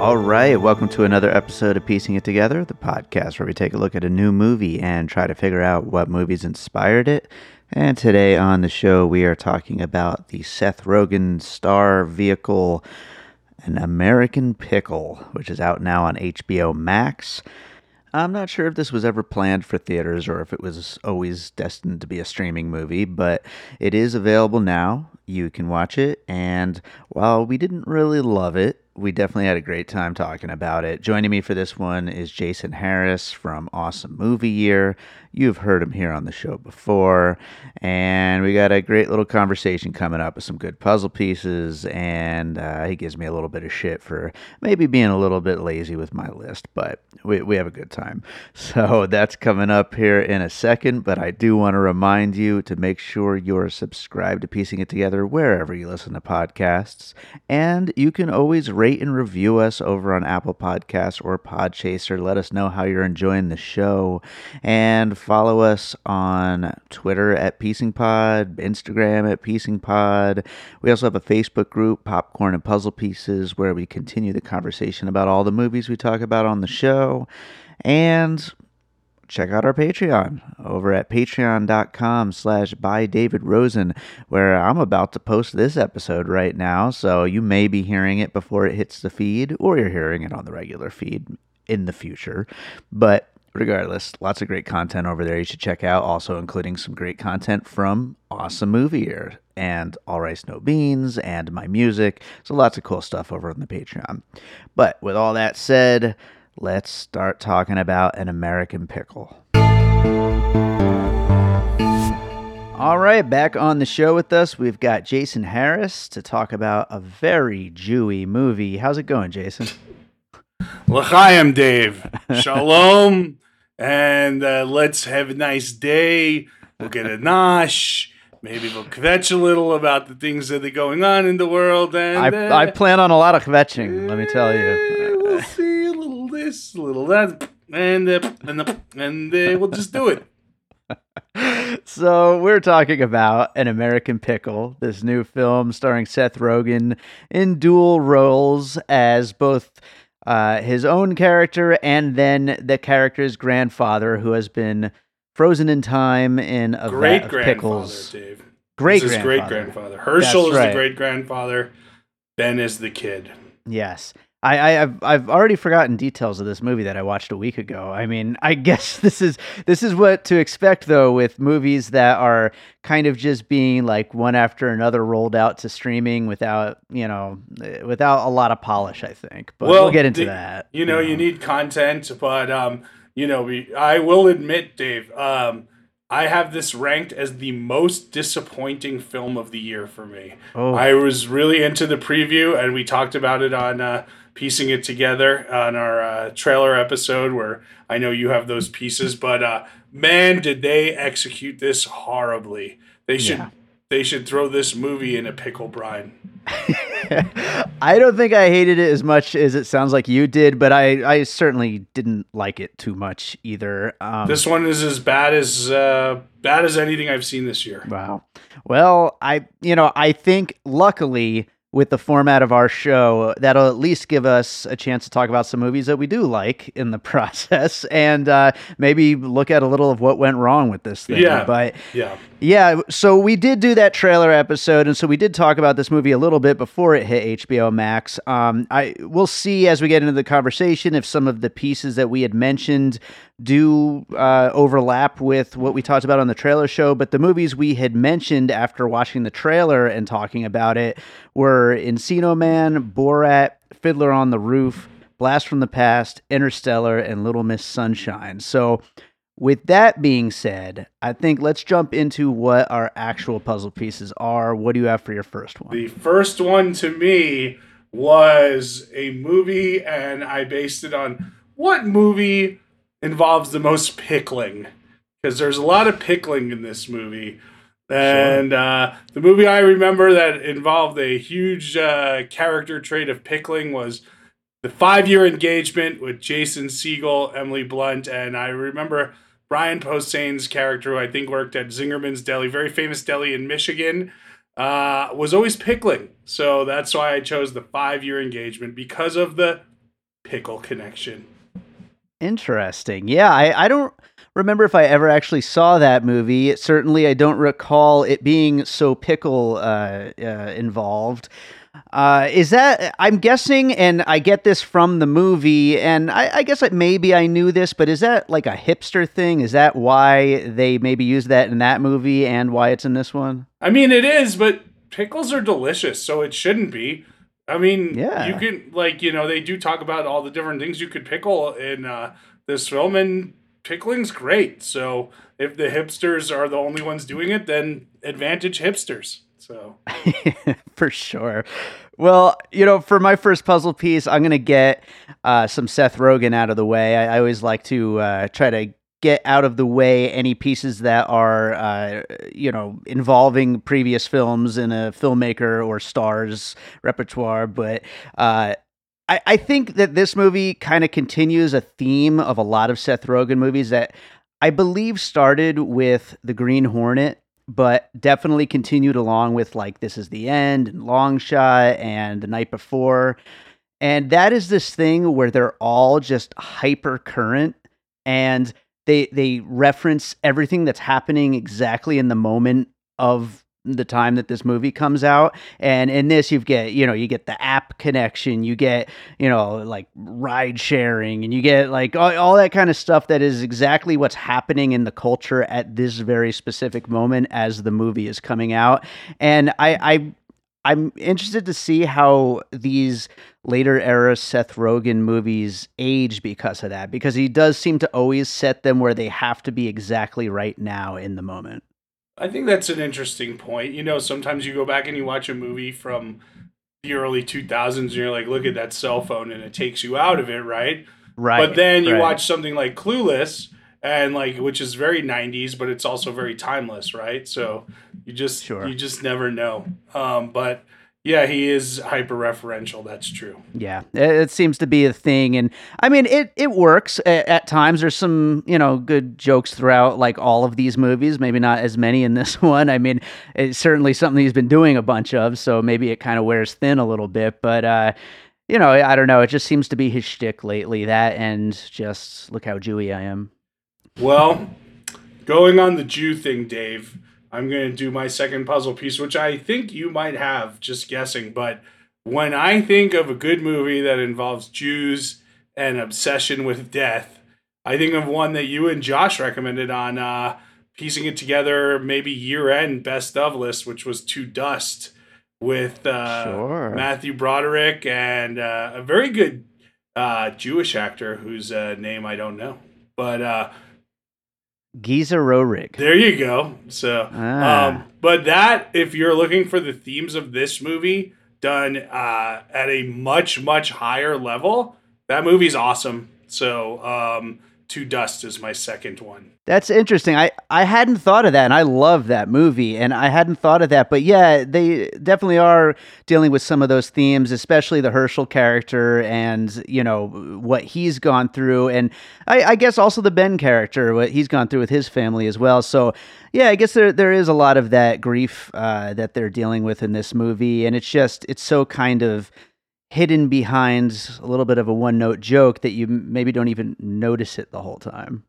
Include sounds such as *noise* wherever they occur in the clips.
All right, welcome to another episode of Piecing It Together, the podcast where we take a look at a new movie and try to figure out what movies inspired it. And today on the show, we are talking about the Seth Rogen star vehicle, An American Pickle, which is out now on HBO Max. I'm not sure if this was ever planned for theaters or if it was always destined to be a streaming movie, but it is available now. You can watch it, and while we didn't really love it, we definitely had a great time talking about it. Joining me for this one is Jason Harris from Awesome Movie Year. You've heard him here on the show before, and we got a great little conversation coming up with some good puzzle pieces. And uh, he gives me a little bit of shit for maybe being a little bit lazy with my list, but we, we have a good time. *laughs* So that's coming up here in a second. But I do want to remind you to make sure you're subscribed to Piecing It Together wherever you listen to podcasts, and you can always rate and review us over on Apple Podcasts or Podchaser. Let us know how you're enjoying the show. And follow us on Twitter at Piecing Pod, Instagram at Piecing Pod. We also have a Facebook group, Popcorn and Puzzle Pieces, where we continue the conversation about all the movies we talk about on the show. And check out our Patreon over at patreon.com slash by David Rosen, where I'm about to post this episode right now. So you may be hearing it before it hits the feed, or you're hearing it on the regular feed in the future. But regardless, lots of great content over there you should check out, also including some great content from Awesome Movie Year and All Rice No Beans and my music. So lots of cool stuff over on the Patreon. But with all that said, let's start talking about an American pickle. All right, back on the show with us, we've got Jason Harris to talk about a very Jewy movie. How's it going, Jason? L'chaim, Dave. Shalom, and uh, let's have a nice day. We'll get a nosh. Maybe we'll kvetch a little about the things that are going on in the world. And I, uh, I plan on a lot of kvetching, let me tell you. We'll see a little this, a little that, and uh, and, uh, and uh, we'll just do it. *laughs* so we're talking about an American Pickle, this new film starring Seth Rogen in dual roles as both uh, his own character and then the character's grandfather, who has been frozen in time in a Great vat of pickles. Dave. Great is great grandfather. Herschel That's is right. the great grandfather. Ben is the kid. Yes. I, I I've I've already forgotten details of this movie that I watched a week ago. I mean, *laughs* I guess this is this is what to expect though with movies that are kind of just being like one after another rolled out to streaming without, you know, eh, without a lot of polish, I think. But we'll get into that. You know, you need content, but um, you know, we I will admit, Dave, um, I have this ranked as the most disappointing film of the year for me. Oh. I was really into the preview, and we talked about it on uh, piecing it together on our uh, trailer episode, where I know you have those pieces. But uh, man, did they execute this horribly! They should Yeah. they should throw this movie in a pickle brine. *laughs* I don't think I hated it as much as it sounds like you did, but I, I certainly didn't like it too much either. Um, This one is as bad as uh, bad as anything I've seen this year. Wow. Well, I you know, I think luckily with the format of our show, that'll at least give us a chance to talk about some movies that we do like in the *laughs* process, and uh, maybe look at a little of what went wrong with this thing. Yeah. But Yeah. yeah, so we did do that trailer episode, and so we did talk about this movie a little bit before it hit HBO Max. Um, I we'll see as we get into the conversation if some of the pieces that we had mentioned do uh, overlap with what we talked about on the trailer show. But the movies we had mentioned after watching the trailer and talking about it were Encino Man, Borat, Fiddler on the Roof, Blast from the Past, Interstellar, and Little Miss Sunshine. So. With that being said, I think let's jump into what our actual puzzle pieces are. What do you have for your first one? The first one to me was a movie, and I based it on what movie involves the most pickling. Because there's a lot of pickling in this movie. And uh, the movie I remember that involved a huge uh, character trait of pickling was the five year engagement with Jason Segel, Emily Blunt, and I remember Brian Posehn's character, who I think worked at Zingerman's Deli, very famous deli in Michigan, uh, was always pickling. So that's why I chose the five year engagement because of the pickle connection. Interesting. Yeah, I, I don't remember if I ever actually saw that movie. Certainly, I don't recall it being so pickle uh, uh, involved. Uh, is that I'm guessing, and I get this from the movie, and I, I guess that maybe I knew this, but is that like a hipster thing? Is that why they maybe used that in that movie and why it's in this one? I mean, it is, but pickles are delicious, so it shouldn't be. I mean, Yeah. you can like you know they do talk about all the different things you could pickle in uh, this film, and pickling's great. So if the hipsters are the only ones doing it, then advantage hipsters. So *laughs* for sure. Well, you know, for my first puzzle piece, I'm going to get uh, some Seth Rogen out of the way. I, I always like to uh, try to get out of the way any pieces that are, uh, you know, involving previous films in a filmmaker or star's repertoire. But uh, I, I think that this movie kind of continues a theme of a lot of Seth Rogen movies that I believe started with The Green Hornet but definitely continued along with like This Is the End and Long Shot and The Night Before. And that is this thing where they're all just hyper current and they they reference everything that's happening exactly in the moment of the time that this movie comes out. And in this you get you know you get the app connection you get you know like ride sharing and you get like all, all that kind of stuff that is exactly what's happening in the culture at this very specific moment as the movie is coming out. And i i i'm interested to see how these later era Seth Rogen movies age because of that because he does seem to always set them where they have to be exactly right now in the moment I think that's an interesting point. You know, sometimes you go back and you watch a movie from the early 2000s and you're like, look at that cell phone, and it takes you out of it, right? right But then you right. watch something like Clueless, and like which is very 90s, but it's also very timeless, right? So you just Sure. you just never know. Um, but yeah, he is hyper referential. That's true. Yeah, it, it seems to be a thing, and I mean, it it works at, at times. There's some you know good jokes throughout, like all of these movies. Maybe not as many in this *laughs* one. I mean, it's certainly something he's been doing a bunch of, so maybe it kind of wears thin a little bit. But uh, you know, I don't know. It just seems to be his shtick lately. That and just look how Jewy I am. Well, going on the Jew thing, Dave, I'm going to do my second puzzle piece, which I think you might have, just guessing. But when I think of a good movie that involves Jews and obsession with death, I think of one that you and Josh recommended on uh, piecing it together, maybe year end best of list, which was To Dust with uh, Sure. Matthew Broderick and uh, a very good uh, Jewish actor whose uh, name I don't know. But Géza Röhrig. there you go. So, Ah. um, but that, if you're looking for the themes of this movie done uh, at a much, much higher level, that movie's awesome. So, um, to Dust is my second one. That's interesting. I, I hadn't thought of that, and I love that movie, and I hadn't thought of that. But yeah, they definitely are dealing with some of those themes, especially the Herschel character and you know what he's gone through, and I, I guess also the Ben character, what he's gone through with his family as well. So yeah, I guess there there is a lot of that grief uh, that they're dealing with in this movie, and it's just it's so kind of hidden behind a little bit of a one note joke that you maybe don't even notice it the whole time.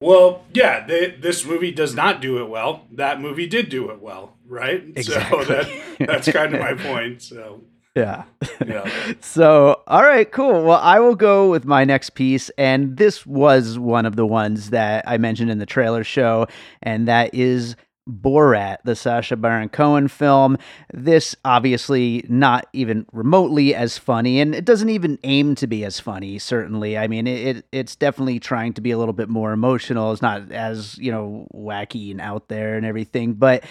Well, yeah, they, this movie does not do it well. That movie did do it well, right? *laughs* Exactly. So that, that's kind of my *laughs* point. So yeah. Yeah. *laughs* so, all right, cool. Well, I will go with my next piece. And this was one of the ones that I mentioned in the trailer show, and that is Borat, the Sacha Baron Cohen film. This obviously not even remotely as funny, and it doesn't even aim to be as funny. Certainly, I mean, it, it's definitely trying to be a little bit more emotional. It's not as you know wacky and out there and everything, but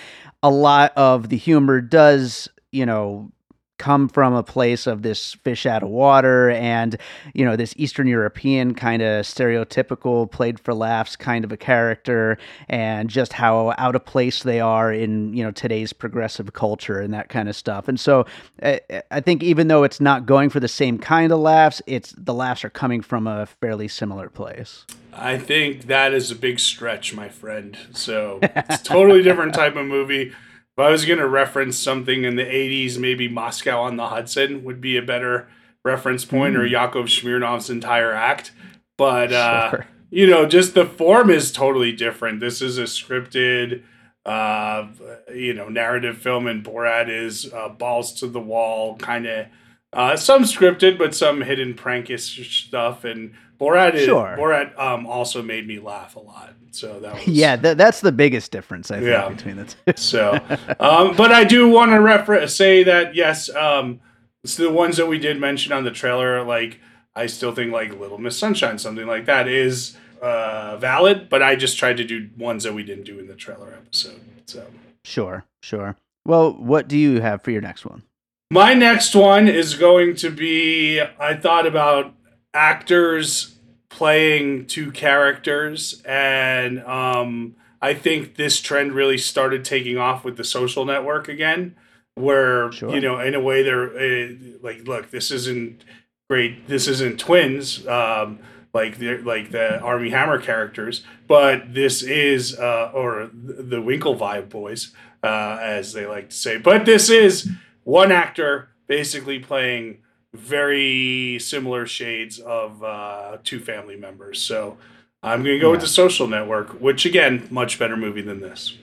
a lot of the humor does you know come from a place of this fish out of water and you know this eastern european kind of stereotypical played for laughs kind of a character and just how out of place they are in you know today's progressive culture and that kind of stuff and so i, I think even though it's not going for the same kind of laughs it's the laughs are coming from a fairly similar place I think that is a big stretch, my friend. So it's totally different type of movie. If I was going to reference something in the 80s, maybe Moscow on the Hudson would be a better reference point, mm. or Yakov Smirnoff's entire act. But, uh, sure. you know, just the form is totally different. This is a scripted, uh, you know, narrative film, and Borat is uh, balls to the wall, kind of uh, some scripted, but some hidden prankish stuff. And Borat is, sure. Borat um, also made me laugh a lot. So that *laughs* was, yeah, th- that's the biggest difference I think yeah. between the two. *laughs* so, um, but I do want to refer- say that yes, um, so the ones that we did mention on the trailer, like I still think like Little Miss Sunshine, something like that, is uh, valid. But I just tried to do ones that we didn't do in the trailer episode. So sure, sure. Well, what do you have for your next one? My next one is going to be I thought about actors playing two characters and um, I think this trend really started taking off with the social network again where sure. you know in a way they're uh, like look this isn't great this isn't twins um, like the like the Armie Hammer characters but this is uh, or the Winklevi boys uh, as they like to say but this is one actor basically playing very similar shades of uh, two family members. So I'm going to go yeah. with the Social Network, which again, much better movie than this.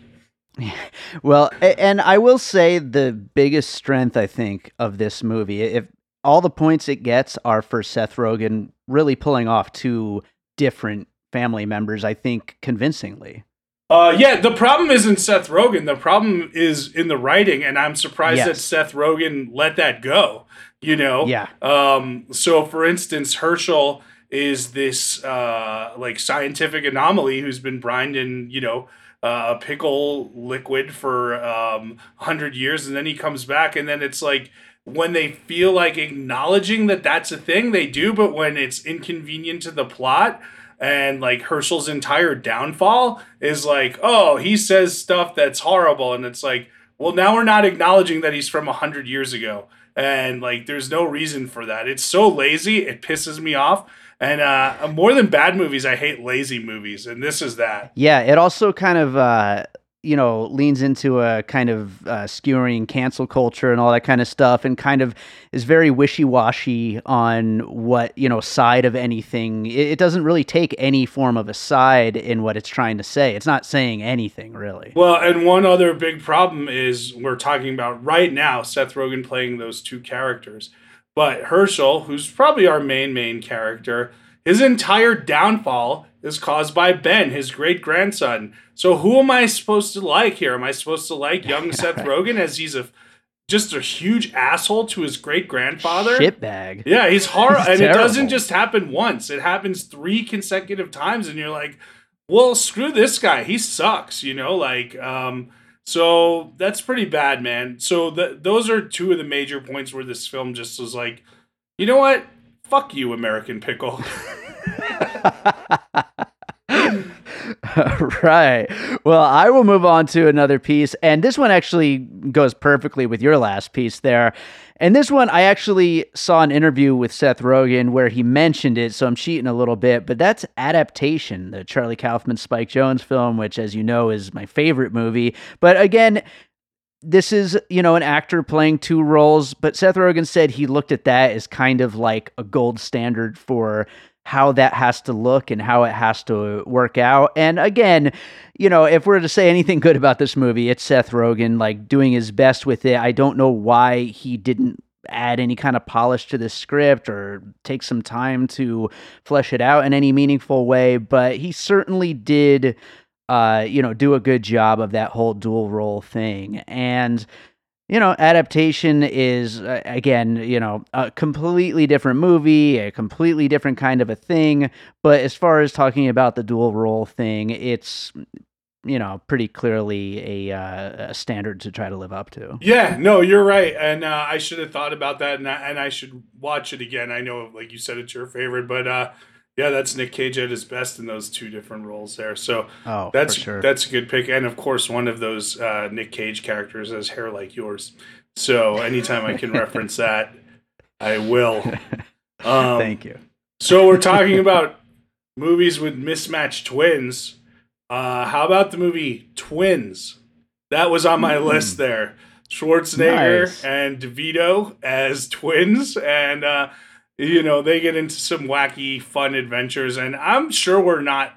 *laughs* Well, and I will say the biggest strength I think of this movie, if all the points it gets are for Seth Rogen really pulling off two different family members, I think convincingly. Uh, yeah, the problem isn't Seth Rogen. The problem is in the writing, and I'm surprised yes. that Seth Rogen let that go. You know, yeah. Um, so, for instance, Herschel is this uh, like scientific anomaly who's been brined in, you know, uh, a pickle liquid for um, hundred years, and then he comes back, and then it's like when they feel like acknowledging that that's a thing, they do, but when it's inconvenient to the plot and like Herschel's entire downfall is like, oh, he says stuff that's horrible, and it's like, well, now we're not acknowledging that he's from a hundred years ago, and like, there's no reason for that. It's so lazy, it pisses me off. And uh, more than bad movies, I hate lazy movies, and this is that. Yeah, it also kind of uh, you know, leans into a kind of uh, skewering cancel culture and all that kind of stuff, and kind of is very wishy washy on what you know side of anything. It, it, doesn't really take any form of a side in what it's trying to say. It's not saying anything really. Well, and one other big problem is we're talking about right now Seth Rogen playing those two characters, but Herschel, who's probably our main main character, his entire downfall is caused by Ben, his great grandson. So who am I supposed to like here? Am I supposed to like young *laughs* Seth Rogen as he's a just a huge asshole to his great grandfather? Shitbag. Yeah, he's horrible, and terrible. it doesn't just happen once. It happens three consecutive times, and you're like, well, screw this guy. He sucks. You know, like. um so that's pretty bad, man. So the, those are two of the major points where this film just was like, you know what? Fuck you, American Pickle. *laughs* *laughs* right. Well, I will move on to another piece. And this one actually goes perfectly with your last piece there. And this one, I actually saw an interview with Seth Rogen where he mentioned it. So I'm cheating a little bit, but that's Adaptation, the Charlie Kaufman Spike Jonze film, which, as you know, is my favorite movie. But again, this is, you know, an actor playing two roles, but Seth Rogen said he looked at that as kind of like a gold standard for how that has to look and how it has to work out. And again, you know, if we're to say anything good about this movie, it's Seth Rogen like doing his best with it. I don't know why he didn't add any kind of polish to the script or take some time to flesh it out in any meaningful way, but he certainly did uh, you know, do a good job of that whole dual role thing. And, you know, adaptation is, uh, again, you know, a completely different movie, a completely different kind of a thing. But as far as talking about the dual role thing, it's, you know, pretty clearly a, uh, a standard to try to live up to. Yeah, no, you're right, and uh, I should have thought about that, and I, and I should watch it again. I know, like you said, it's your favorite, but uh, yeah, that's Nick Cage at his best in those two different roles there. So oh, that's sure. that's a good pick, and of course, one of those uh, Nick Cage characters has hair like yours. So anytime I can *laughs* reference that, I will. Um, Thank you. so we're talking about movies with mismatched twins. Uh, how about the movie Twins? That was on my mm. list there. Schwarzenegger nice. and DeVito as twins, and uh, you know, they get into some wacky, fun adventures, and I'm sure we're not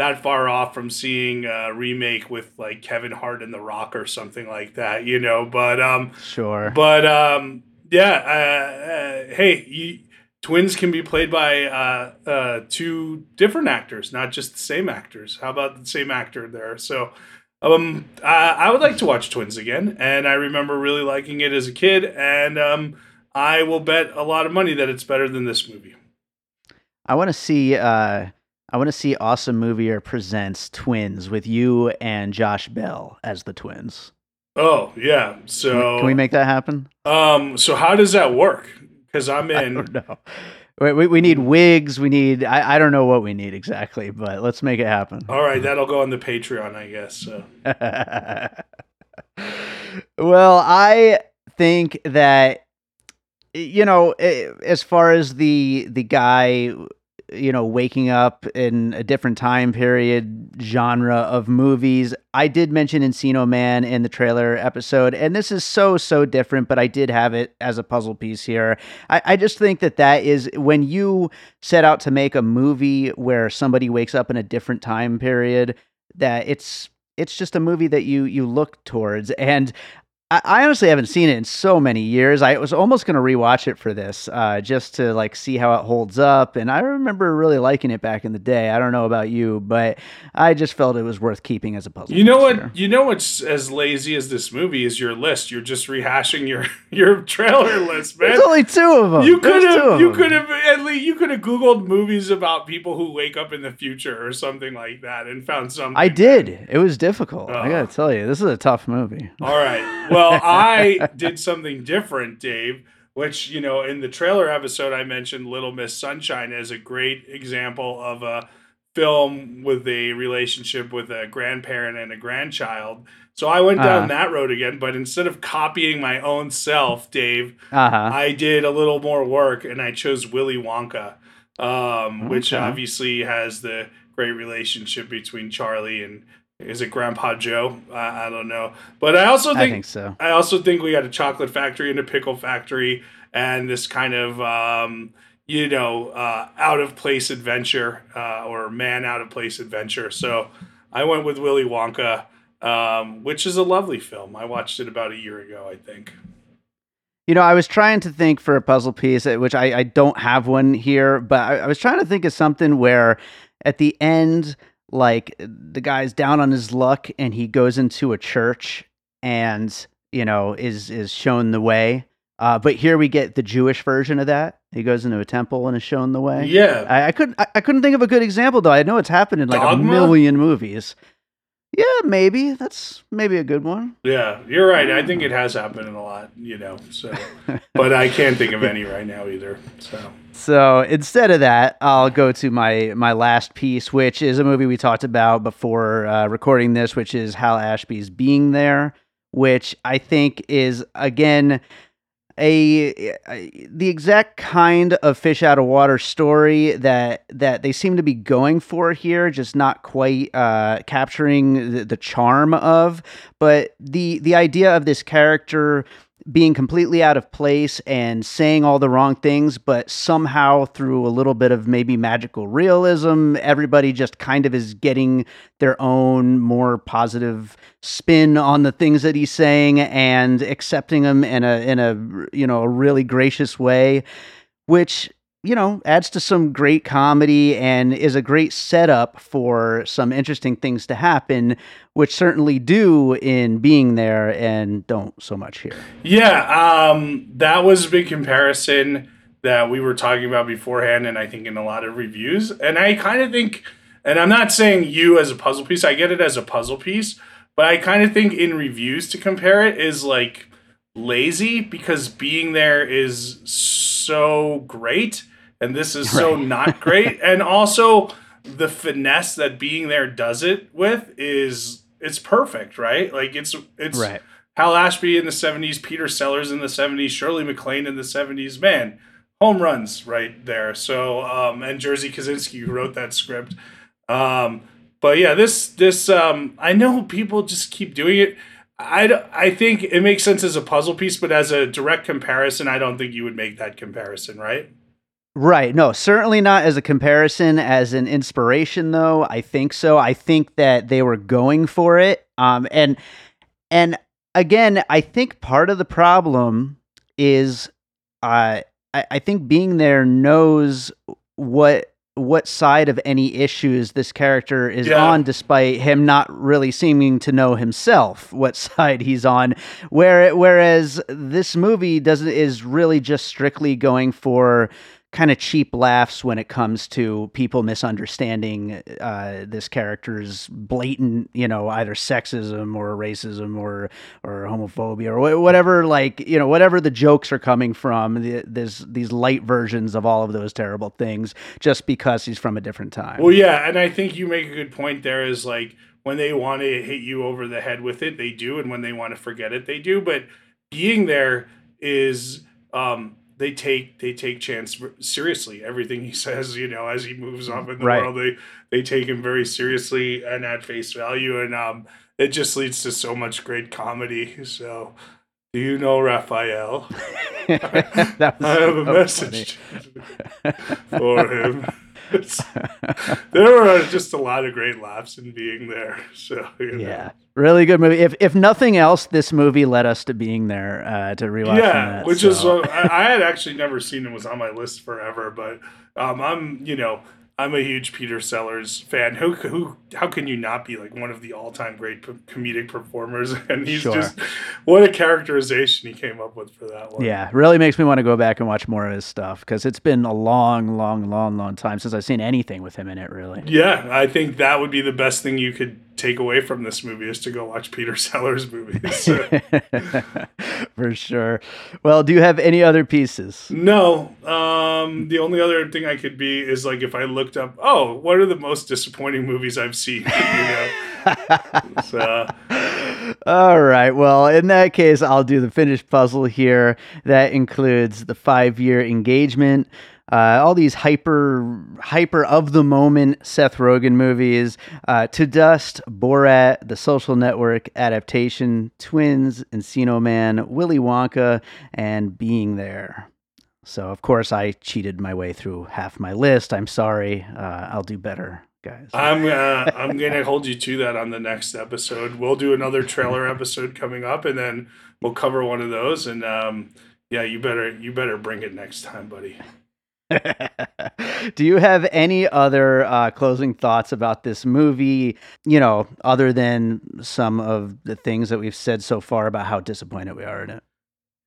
that far off from seeing a remake with like Kevin Hart and The Rock or something like that, you know. But um, sure. But um, yeah. Uh, uh, hey, you, twins can be played by uh, uh, two different actors, not just the same actors. How about the same actor there? So. Um, I, I would like to watch Twins again, and I remember really liking it as a kid. And um, I will bet a lot of money that it's better than this movie. I want to see. Uh, I want to see Awesome Movie presents Twins with you and Josh Bell as the twins. Oh yeah, so can we, can we make that happen? Um, so how does that work? Because I'm in. I know. We, we, we need wigs. We need. I, I don't know what we need exactly, but let's make it happen. All right, that'll go on the Patreon, I guess. So. *laughs* well, I think that you know, eh, as far as the the guy, you know, waking up in a different time period genre of movies, I did mention Encino Man in the trailer episode, and this is so so different. But I did have it as a puzzle piece here. I, I just think that that is when you set out to make a movie where somebody wakes up in a different time period, that it's it's just a movie that you you look towards and I, honestly haven't seen it in so many years. I was almost going to rewatch it for this, uh, just to like see how it holds up. And I remember really liking it back in the day. I don't know about you, but I just felt it was worth keeping as a puzzle. You know what? You know what's as lazy as this movie is your list. You're just rehashing your *laughs* your trailer list, man. There's only two of them. You could have you could have at least you could have googled movies about people who wake up in the future or something like that and found something. I did. It was difficult. I gotta tell you, this is a tough movie. All right. Well well, I did something different, Dave. Which you know, in the trailer episode, I mentioned Little Miss Sunshine as a great example of a film with a relationship with a grandparent and a grandchild. So I went down uh that road again, but instead of copying my own self, Dave, uh-huh. I did a little more work and I chose Willy Wonka, um, okay. which obviously has the great relationship between Charlie and is it Grandpa Joe? I, I don't know, but I also think, I think so. I also think we got a chocolate factory and a pickle factory, and this kind of um, you know uh, out of place adventure uh, or man out of place adventure. So I went with Willy Wonka, um, which is a lovely film. I watched it about a year ago, I think. You know, I was trying to think for a puzzle piece, uh, which I, I don't have one here, but I, I was trying to think of something where at the end like the guy's down on his luck and he goes into a church and you know is is shown the way uh, but here we get the Jewish version of that. He goes into a temple and is shown the way. Yeah, I, I couldn't. I, I, couldn't think of a good example though. I know it's happened in like Dogma? a million movies. Yeah, maybe that's maybe a good one. Yeah, you're right. I think it has happened in a lot, you know. So, but I can't think of any right now either. So So instead of that, I'll go to my my last piece, which is a movie we talked about before uh, recording this, which is Hal Ashby's Being There, which I think is again a, a, the exact kind of fish out of water story that that they seem to be going for here, just not quite uh, capturing the, the charm of. But the the idea of this character being completely out of place and saying all the wrong things, but somehow through a little bit of maybe magical realism, everybody just kind of is getting their own more positive spin on the things that he's saying and accepting them in a in a you know a really gracious way, which you know, adds to some great comedy and is a great setup for some interesting things to happen, which certainly do in being there and don't so much here. Yeah, um, that was a big comparison that we were talking about beforehand, and I think in a lot of reviews. And I kind of think, and I'm not saying you as a puzzle piece, I get it as a puzzle piece, but I kind of think in reviews to compare it is like lazy because being there is so great and this is *laughs* so right. not great. *laughs* and also the finesse that being there does it with is it's perfect, right? Like it's it's right. Hal Ashby in the '70s, Peter Sellers in the '70s, Shirley MacLaine in the '70s. Man, home runs right there. So um, and Jerzy Kosinski who wrote that script. Um, but yeah, this this um, I know people just keep doing it. I, I think it makes sense as a puzzle piece, but as a direct comparison, I don't think you would make that comparison, right? Right. No, certainly not as a comparison, as an inspiration, though. I think so. I think that they were going for it. Um, and and again, I think part of the problem is, uh, I, I think being there knows what what side of any issues this character is yeah. on despite him not really seeming to know himself what *laughs* side he's on where whereas this movie doesn't is really just strictly going for kind of cheap laughs when it comes to people misunderstanding uh, this character's blatant, you know, either sexism or racism or or homophobia or whatever. Like you know, whatever the jokes are coming from. The, these light versions of all of those terrible things just because he's from a different time. Well, yeah, and I think you make a good point. There is like when they want to hit you over the head with it, they do, and when they want to forget it, they do. But being there is um, they take they take chance seriously everything he *laughs* says you know as he moves up in the right. world they they take him very seriously and at face value and um it just leads to so much great comedy so do you know Raphael? *laughs* *laughs* I have a message for him. *laughs* there were just a lot of great laughs in being there. So you know. yeah, really good movie. If if nothing else, this movie led us to being there uh, to rewatch. Yeah, that, which so. is uh, I, I, had actually never seen it. Was on my list forever, but um, I'm you know I'm a huge Peter Sellers fan. Who who how can you not be like one of the all time great p- comedic performers? *laughs* And he's sure. just what a characterization he came up with for that one. Yeah, really makes me want to go back and watch more of his stuff because it's been a long, long, long, long time since I've seen anything with him in it. Really. Yeah, I think that would be the best thing you could take away from this movie is to go watch *laughs* Peter Sellers movies. *laughs* For sure. Well, do you have any other pieces? No. Um, the only other thing I could be is like if I looked up, oh, what are the most disappointing movies I've seen? *laughs* You know. so. All right. Well, in that case, I'll do the finished puzzle here. That includes the five year engagement, uh, all these hyper hyper of the moment Seth Rogen movies, uh, To Dust, Borat, The Social Network adaptation, Twins, Encino Man, Willy Wonka, and Being There. So of course I cheated my way through half my list. I'm sorry. Uh, I'll do better guys. I'm uh, I'm gonna hold you to that on the next episode. We'll do another trailer episode coming up, and then we'll cover one of those. And um, yeah, you better you better bring it next time, buddy. *laughs* Do you have any other uh, closing thoughts about this movie? You know, other than some of the things that we've said so far about how disappointed we are in it.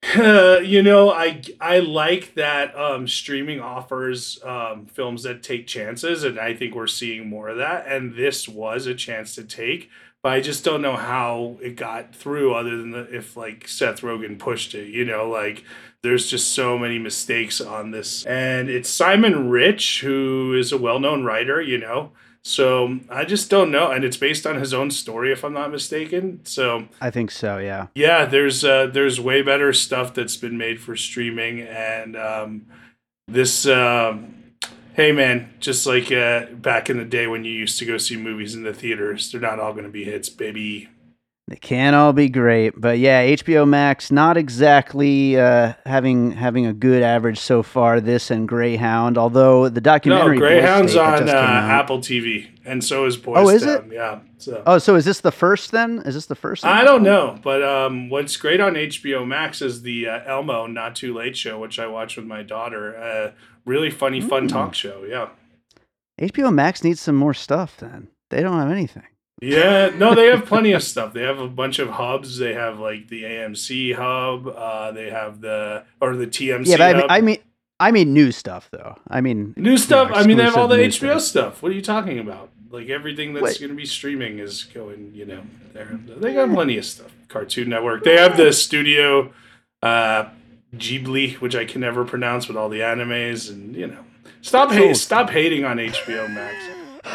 *laughs* You know, I I like that um, streaming offers um, films that take chances, and I think we're seeing more of that. And this was a chance to take, but I just don't know how it got through, other than the, if like Seth Rogen pushed it. You know, like there's just so many mistakes on this, and it's Simon Rich, who is a well-known writer. You know, so I just don't know, and it's based on his own story, if I'm not mistaken. So I think so. Yeah. Yeah, there's uh, there's way better stuff that's been made for streaming, and um, this. Um, hey man, just like uh, back in the day when you used to go see movies in the theaters, they're not all going to be hits, baby. They can't all be great, but yeah, HBO Max not exactly uh, having having a good average so far. This and Greyhound, although the documentary no, Greyhound's State on uh, Apple TV, and so is Boys Oh, is Town. Yeah. So Oh, so is this the first then? Is this the first? I don't know, but um, what's great on HBO Max is the uh, Elmo Not Too Late show, which I watch with my daughter. Really funny, fun Mm. talk show. Yeah. HBO Max needs some more stuff. Then they don't have anything. Yeah, no, they have plenty of stuff. They have a bunch of hubs. They have like the AMC hub. Uh, they have the or the TMC. yeah, I mean. I mean, I mean new stuff though. I mean, new stuff. know, I mean, they have all the HBO stuff. What are you talking about? Like everything that's going to be streaming is going. You know, they they got plenty of stuff. Cartoon Network. They have the studio, uh, Ghibli, which I can never pronounce, with all the animes and you know. Stop Cool. hate. Stop hating on HBO Max.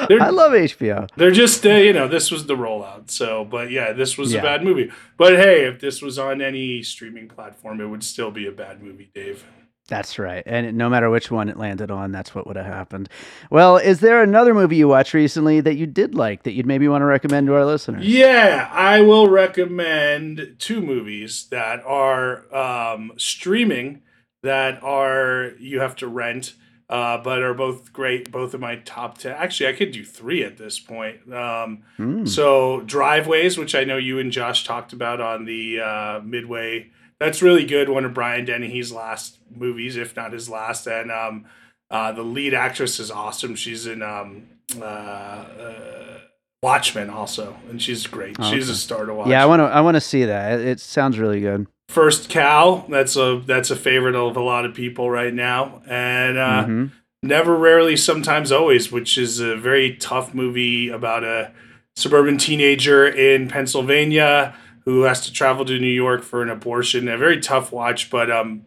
They're- I love HBO. They're just, uh, you know, this was the rollout. So, but yeah, this was Yeah. a bad movie. But hey, if this was on any streaming platform, it would still be a bad movie, Dave. That's right. And no matter which one it landed on, that's what would have happened. Well, is there another movie you watched recently that you did like that you'd maybe want to recommend to our listeners? Yeah, I will recommend two movies that are um, streaming that are you have to rent, uh, but are both great. Both of my top ten. Actually, I could do three at this point. Um, Hmm. So driveways, which I know you and Josh talked about on the uh, midway, that's really good. One of Brian Dennehy's last movies, if not his last. And um, uh, the lead actress is awesome. She's in um, uh, uh, Watchmen also, and she's great. Oh, she's okay. a star to watch. Yeah, I want to. I want to see that. It, it sounds really good. First Cow, that's a that's a favorite of a lot of people right now, and uh, Mhm. Never, Rarely, Sometimes, Always, which is a very tough movie about a suburban teenager in Pennsylvania who has to travel to New York for an abortion. A very tough watch, but um,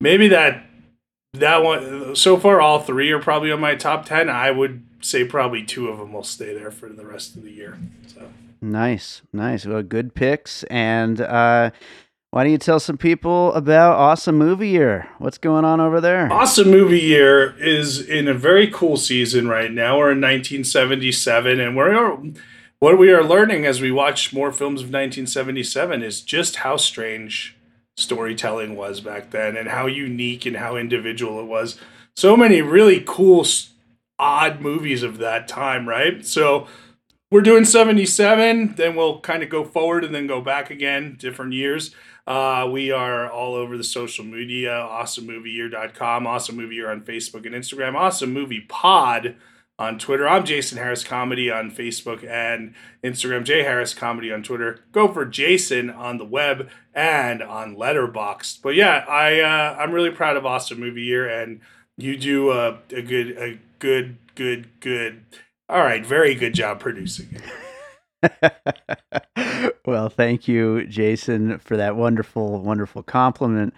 maybe that that one. So far, all three are probably on my top ten. I would say probably two of them will stay there for the rest of the year. So. Nice, nice. Well, good picks. And uh, why don't you tell some people about Awesome Movie Year? What's going on over there? Awesome movie year is in a very cool season right now. We're in 1977, and we're what we are learning as we watch more films of 1977 is just how strange storytelling was back then, and how unique and how individual it was. So many really cool, odd movies of that time, right? So we're doing 77 then we'll kind of go forward and then go back again different years uh, we are all over the social media awesomemovieyear.com awesome movie year on facebook and instagram awesome movie pod on twitter i'm jason harris comedy on facebook and instagram j harris comedy on twitter go for jason on the web and on letterboxd but yeah i uh, i'm really proud of awesome movie year and you do a, a good a good good good all right, very good job producing it. *laughs* well, thank you, Jason, for that wonderful, wonderful compliment.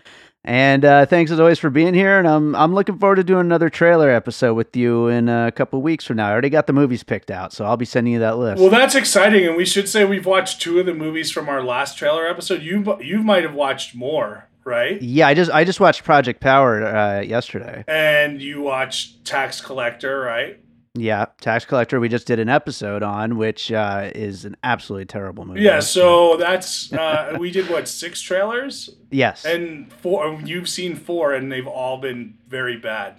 And uh, thanks as always for being here. And I'm I'm looking forward to doing another trailer episode with you in a couple weeks from now. I already got the movies picked out, so I'll be sending you that list. Well, that's exciting, and we should say we've watched two of the movies from our last trailer episode. You you might have watched more, right? yeah, I just I just watched Project Power uh, yesterday. And you watched Tax Collector, right? Yeah, Tax Collector. We just did an episode on, which uh, is an absolutely terrible movie. Yeah. So that's uh, we did what six trailers, yes, and four. You've seen four, and they've all been very bad.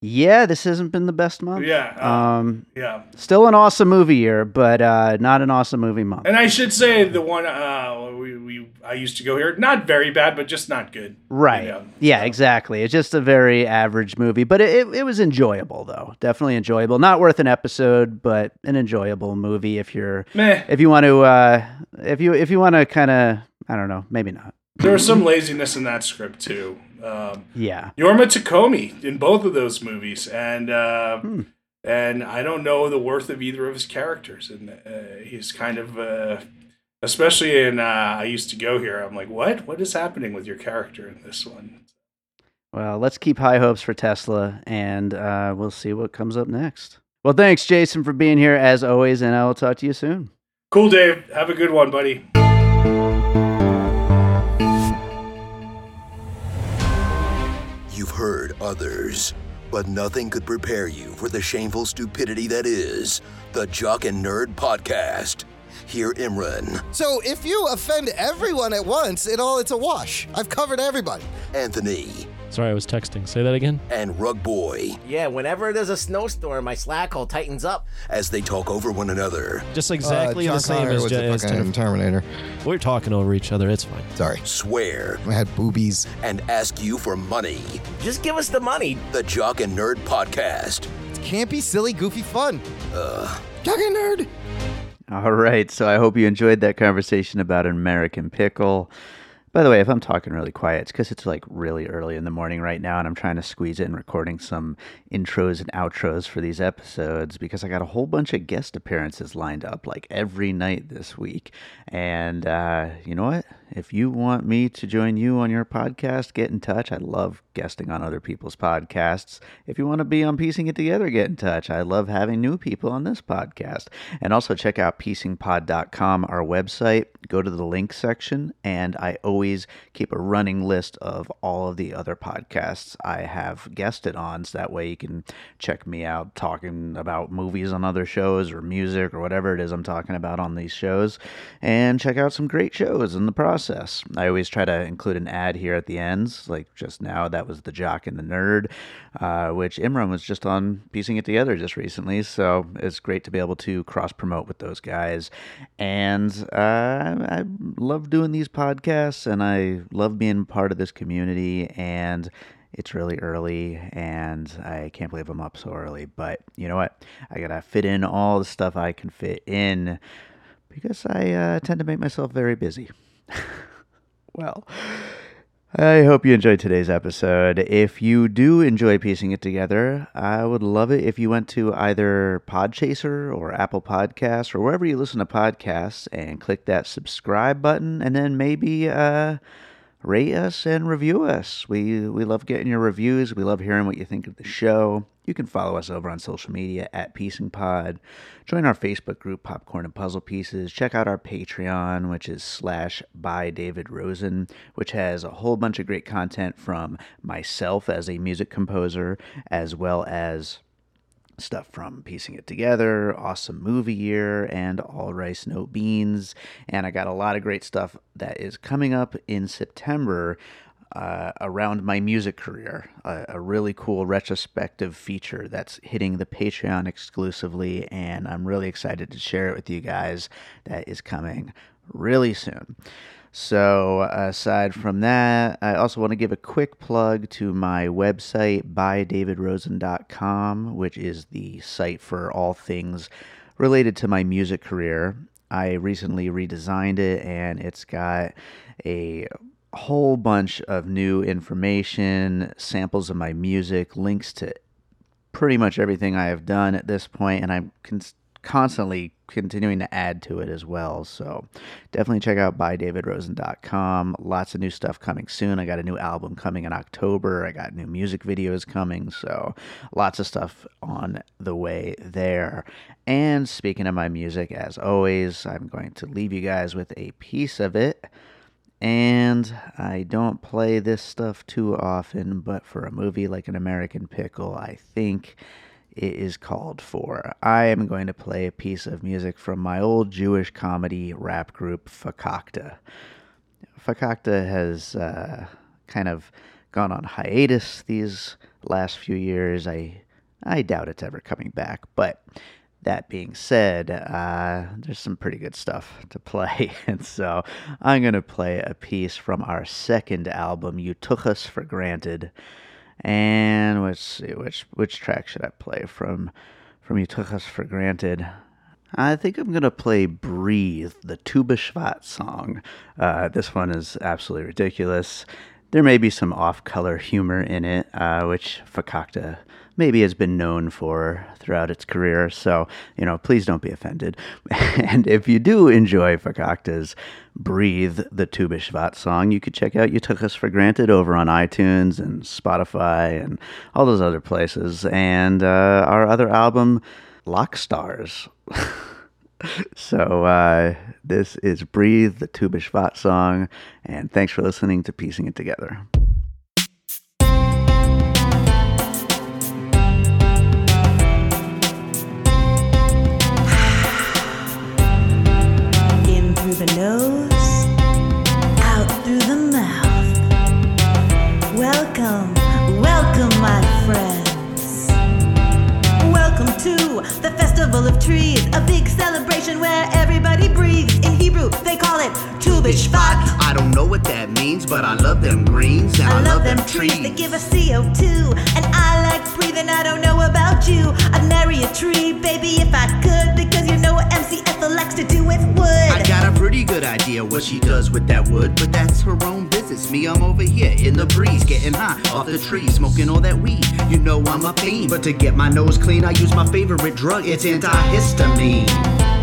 Yeah, this hasn't been the best month. Yeah. Uh, Um, yeah. still an awesome movie year, but uh, not an awesome movie month. And I should say the one uh, we, we I used to go here, not very bad, but just not good. Right. Yeah. Yeah, exactly. It's just a very average movie, but it, it, it was enjoyable though. Definitely enjoyable. Not worth an episode, but an enjoyable movie if you're Meh. if you want to uh if you if you want to kind of I don't know, maybe not. there was some laziness in that script too. Um, Yeah. Jorma Taccone in both of those movies, and uh, and I don't know the worth of either of his characters, and uh, he's kind of, uh, especially in uh, I used to go here. I'm like, what? What is happening with your character in this one? Well, let's keep high hopes for Tesla, and uh, we'll see what comes up next. Well, thanks, Jason, for being here as always, and I will talk to you soon. Cool, Dave. Have a good one, buddy. Heard others, but nothing could prepare you for the shameful stupidity that is the Jock and Nerd Podcast. Hear Imran, So if you offend everyone at once, it all it's a wash. I've covered everybody. Anthony, Sorry, I was texting. Say that again. and Rug Boy Yeah, whenever there's a snowstorm, my slack hole tightens up. as they talk over one another, Just exactly uh, the same as, was Je- the as fucking Jennifer. Terminator. We're talking over each other. It's fine. Sorry, swear, I had boobies. and ask you for money. Just give us the money. The Jock and Nerd Podcast. It's campy, silly, goofy fun. Uh, Jogging nerd. All right, so I hope you enjoyed that conversation about an American pickle. By the way, if I'm talking really quiet, it's because it's like really early in the morning right now, and I'm trying to squeeze in recording some intros and outros for these episodes because I got a whole bunch of guest appearances lined up like every night this week. And uh, you know what? If you want me to join you on your podcast, get in touch. I love guesting on other people's podcasts. If you want to be on Piecing It Together, get in touch. I love having new people on this podcast. And also check out piecingpod.com, our website. Go to the link section, and I always keep a running list of all of the other podcasts I have guested on. So that way you can check me out talking about movies on other shows or music or whatever it is I'm talking about on these shows. And check out some great shows in the process. I always try to include an ad here at the ends, like just now, that was The Jock and the Nerd, uh, which Imran was just on piecing it together just recently. So it's great to be able to cross promote with those guys. And uh, I love doing these podcasts and I love being part of this community. And it's really early and I can't believe I'm up so early. But you know what? I gotta fit in all the stuff I can fit in because I uh, tend to make myself very busy. *laughs* well, I hope you enjoyed today's episode. If you do enjoy piecing it together, I would love it if you went to either Podchaser or Apple Podcasts or wherever you listen to podcasts and click that subscribe button and then maybe uh, rate us and review us. We we love getting your reviews. We love hearing what you think of the show. You can follow us over on social media at Piecing Pod. Join our Facebook group, Popcorn and Puzzle Pieces. Check out our Patreon, which is slash by David Rosen, which has a whole bunch of great content from myself as a music composer, as well as stuff from piecing it together awesome movie year and all rice no beans and i got a lot of great stuff that is coming up in september uh, around my music career a, a really cool retrospective feature that's hitting the patreon exclusively and i'm really excited to share it with you guys that is coming really soon so, aside from that, I also want to give a quick plug to my website, bydavidrosen.com, which is the site for all things related to my music career. I recently redesigned it and it's got a whole bunch of new information, samples of my music, links to pretty much everything I have done at this point, and I'm cons- constantly continuing to add to it as well. So definitely check out bydavidrosen.com. Lots of new stuff coming soon. I got a new album coming in October. I got new music videos coming. So lots of stuff on the way there. And speaking of my music, as always, I'm going to leave you guys with a piece of it. And I don't play this stuff too often, but for a movie like An American Pickle, I think it is called for. I am going to play a piece of music from my old Jewish comedy rap group, Fakakta. Fakakta has uh, kind of gone on hiatus these last few years. I I doubt it's ever coming back, but that being said, uh, there's some pretty good stuff *laughs* to play, *laughs* and so I'm gonna play a piece from our second album, "You Took Us for Granted." And let's see which which track should I play from from "You Took Us for Granted." I think I'm going to play Breathe, the Tu B'Shvat song. Uh, this one is absolutely ridiculous. There may be some off color humor in it, uh, which Fakakta maybe has been known for throughout its career. So, you know, please don't be offended. *laughs* and if you do enjoy Fakakta's Breathe, the Tu B'Shvat song, you could check out You Took Us for Granted over on iTunes and Spotify and all those other places. And uh, our other album, Lock Stars. *laughs* so uh, this is Breathe, the Tu B'Shvat song, and thanks for listening to Piecing It Together. It Tu B'Shvat. I don't know what that means, but I love them greens and I, I love them trees that give us CO2. And I like breathing, I don't know about you. I'd marry a tree, baby, if I could, because you know what MC Ethel likes to do with wood. I got a pretty good idea what she does with that wood, but that's her own business. Me, I'm over here in the breeze, getting high off the tree, smoking all that weed. You know I'm a fiend, but to get my nose clean, I use my favorite drug. It's antihistamine.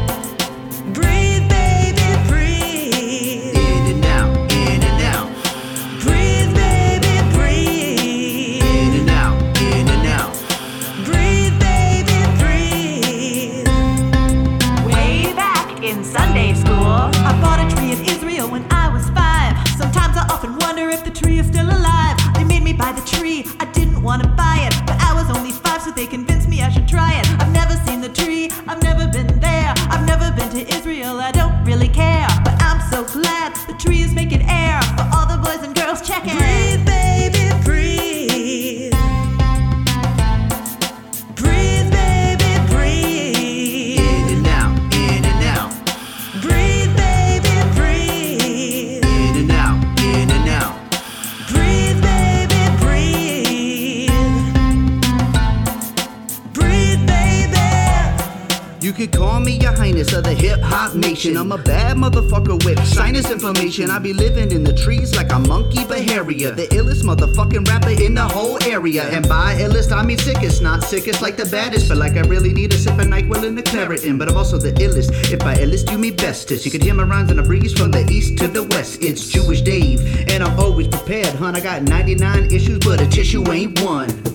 I'm a bad motherfucker with sinus inflammation. I be living in the trees like a monkey beharia. The illest motherfucking rapper in the whole area. And by illest, I mean sickest. Not sickest like the baddest, but like I really need a sip of NyQuil and a Claritin. But I'm also the illest. If by illest, you mean bestest. You could hear my rhymes in a breeze from the east to the west. It's Jewish Dave, and I'm always prepared, hun. I got 99 issues, but a tissue ain't one.